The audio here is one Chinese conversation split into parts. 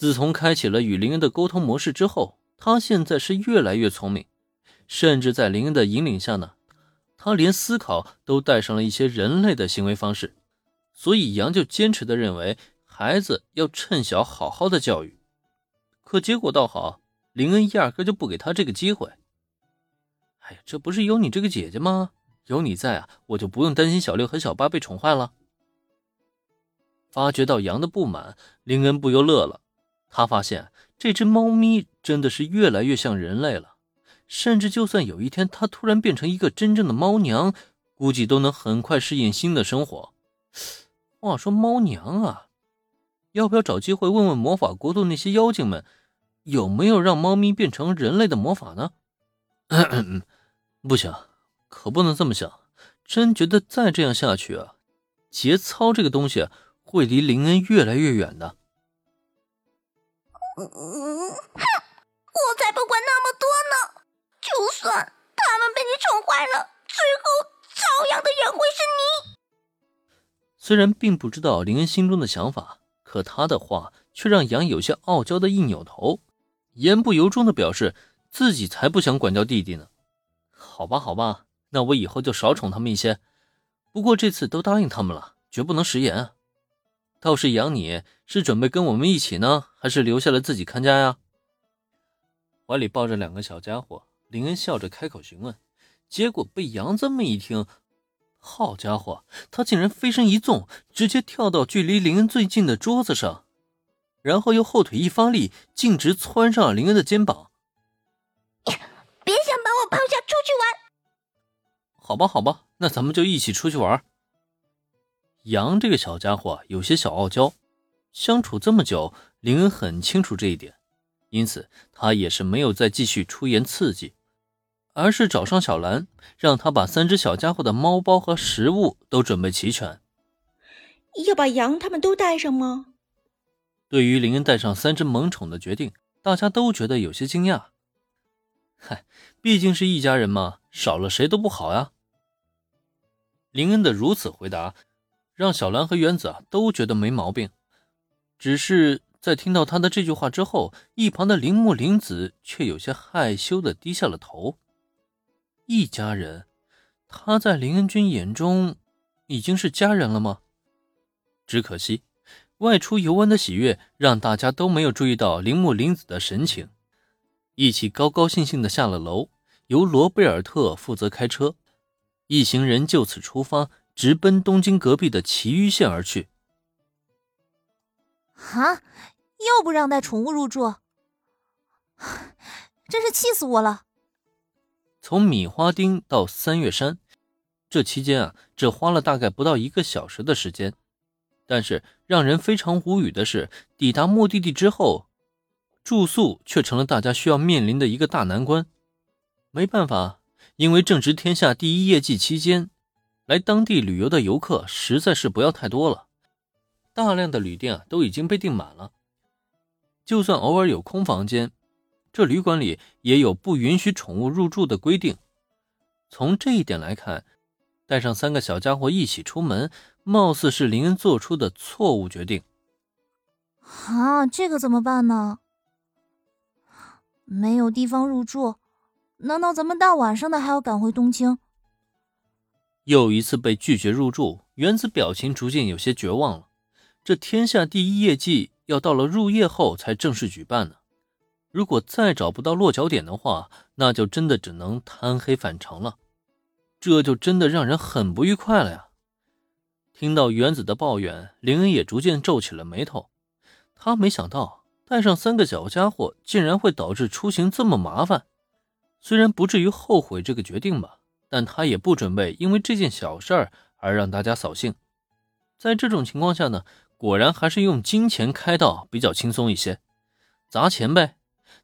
自从开启了与林恩的沟通模式之后，他现在是越来越聪明，甚至在林恩的引领下呢，他连思考都带上了一些人类的行为方式。所以杨就坚持的认为，孩子要趁小好好的教育。可结果倒好，林恩压根就不给他这个机会。哎呀，这不是有你这个姐姐吗？有你在啊，我就不用担心小六和小八被宠坏了。发觉到杨的不满，林恩不由乐了。他发现这只猫咪真的是越来越像人类了，甚至就算有一天它突然变成一个真正的猫娘，估计都能很快适应新的生活。话说猫娘啊，要不要找机会问问魔法国度那些妖精们，有没有让猫咪变成人类的魔法呢？不行，可不能这么想。真觉得再这样下去啊，节操这个东西会离林恩越来越远的。嗯，哼，我才不管那么多呢！就算他们被你宠坏了，最后遭殃的也会是你。虽然并不知道林恩心中的想法，可他的话却让杨有些傲娇的一扭头，言不由衷的表示自己才不想管教弟弟呢。好吧，好吧，那我以后就少宠他们一些。不过这次都答应他们了，绝不能食言啊。倒是养，你是准备跟我们一起呢，还是留下来自己看家呀？怀里抱着两个小家伙，林恩笑着开口询问，结果被杨这么一听，好家伙，他竟然飞身一纵，直接跳到距离林恩最近的桌子上，然后又后腿一发力，径直窜上了林恩的肩膀。别想把我抛下出去玩！好吧，好吧，那咱们就一起出去玩。杨这个小家伙有些小傲娇，相处这么久，林恩很清楚这一点，因此他也是没有再继续出言刺激，而是找上小兰，让他把三只小家伙的猫包和食物都准备齐全。要把羊他们都带上吗？对于林恩带上三只萌宠的决定，大家都觉得有些惊讶。嗨，毕竟是一家人嘛，少了谁都不好呀。林恩的如此回答。让小兰和原子啊都觉得没毛病，只是在听到他的这句话之后，一旁的铃木玲子却有些害羞的低下了头。一家人，他在林恩君眼中已经是家人了吗？只可惜，外出游玩的喜悦让大家都没有注意到铃木玲子的神情，一起高高兴兴的下了楼，由罗贝尔特负责开车，一行人就此出发。直奔东京隔壁的埼玉县而去。啊！又不让带宠物入住，真是气死我了！从米花町到三月山，这期间啊，只花了大概不到一个小时的时间。但是让人非常无语的是，抵达目的地之后，住宿却成了大家需要面临的一个大难关。没办法，因为正值天下第一业绩期间。来当地旅游的游客实在是不要太多了，大量的旅店啊都已经被订满了。就算偶尔有空房间，这旅馆里也有不允许宠物入住的规定。从这一点来看，带上三个小家伙一起出门，貌似是林恩做出的错误决定。啊，这个怎么办呢？没有地方入住，难道咱们大晚上的还要赶回东京？又一次被拒绝入住，原子表情逐渐有些绝望了。这天下第一业绩要到了入夜后才正式举办呢，如果再找不到落脚点的话，那就真的只能贪黑返程了。这就真的让人很不愉快了呀！听到原子的抱怨，林恩也逐渐皱起了眉头。他没想到带上三个小家伙竟然会导致出行这么麻烦，虽然不至于后悔这个决定吧。但他也不准备因为这件小事儿而让大家扫兴。在这种情况下呢，果然还是用金钱开道比较轻松一些，砸钱呗，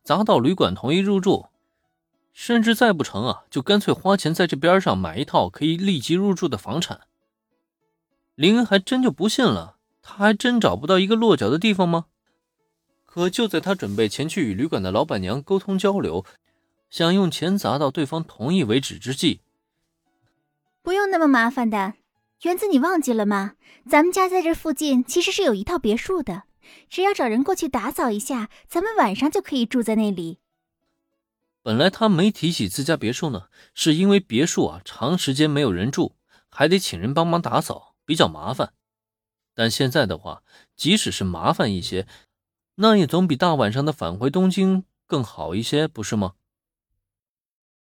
砸到旅馆同意入住，甚至再不成啊，就干脆花钱在这边上买一套可以立即入住的房产。林恩还真就不信了，他还真找不到一个落脚的地方吗？可就在他准备前去与旅馆的老板娘沟通交流，想用钱砸到对方同意为止之际。不用那么麻烦的，园子，你忘记了吗？咱们家在这附近其实是有一套别墅的，只要找人过去打扫一下，咱们晚上就可以住在那里。本来他没提起自家别墅呢，是因为别墅啊长时间没有人住，还得请人帮忙打扫，比较麻烦。但现在的话，即使是麻烦一些，那也总比大晚上的返回东京更好一些，不是吗？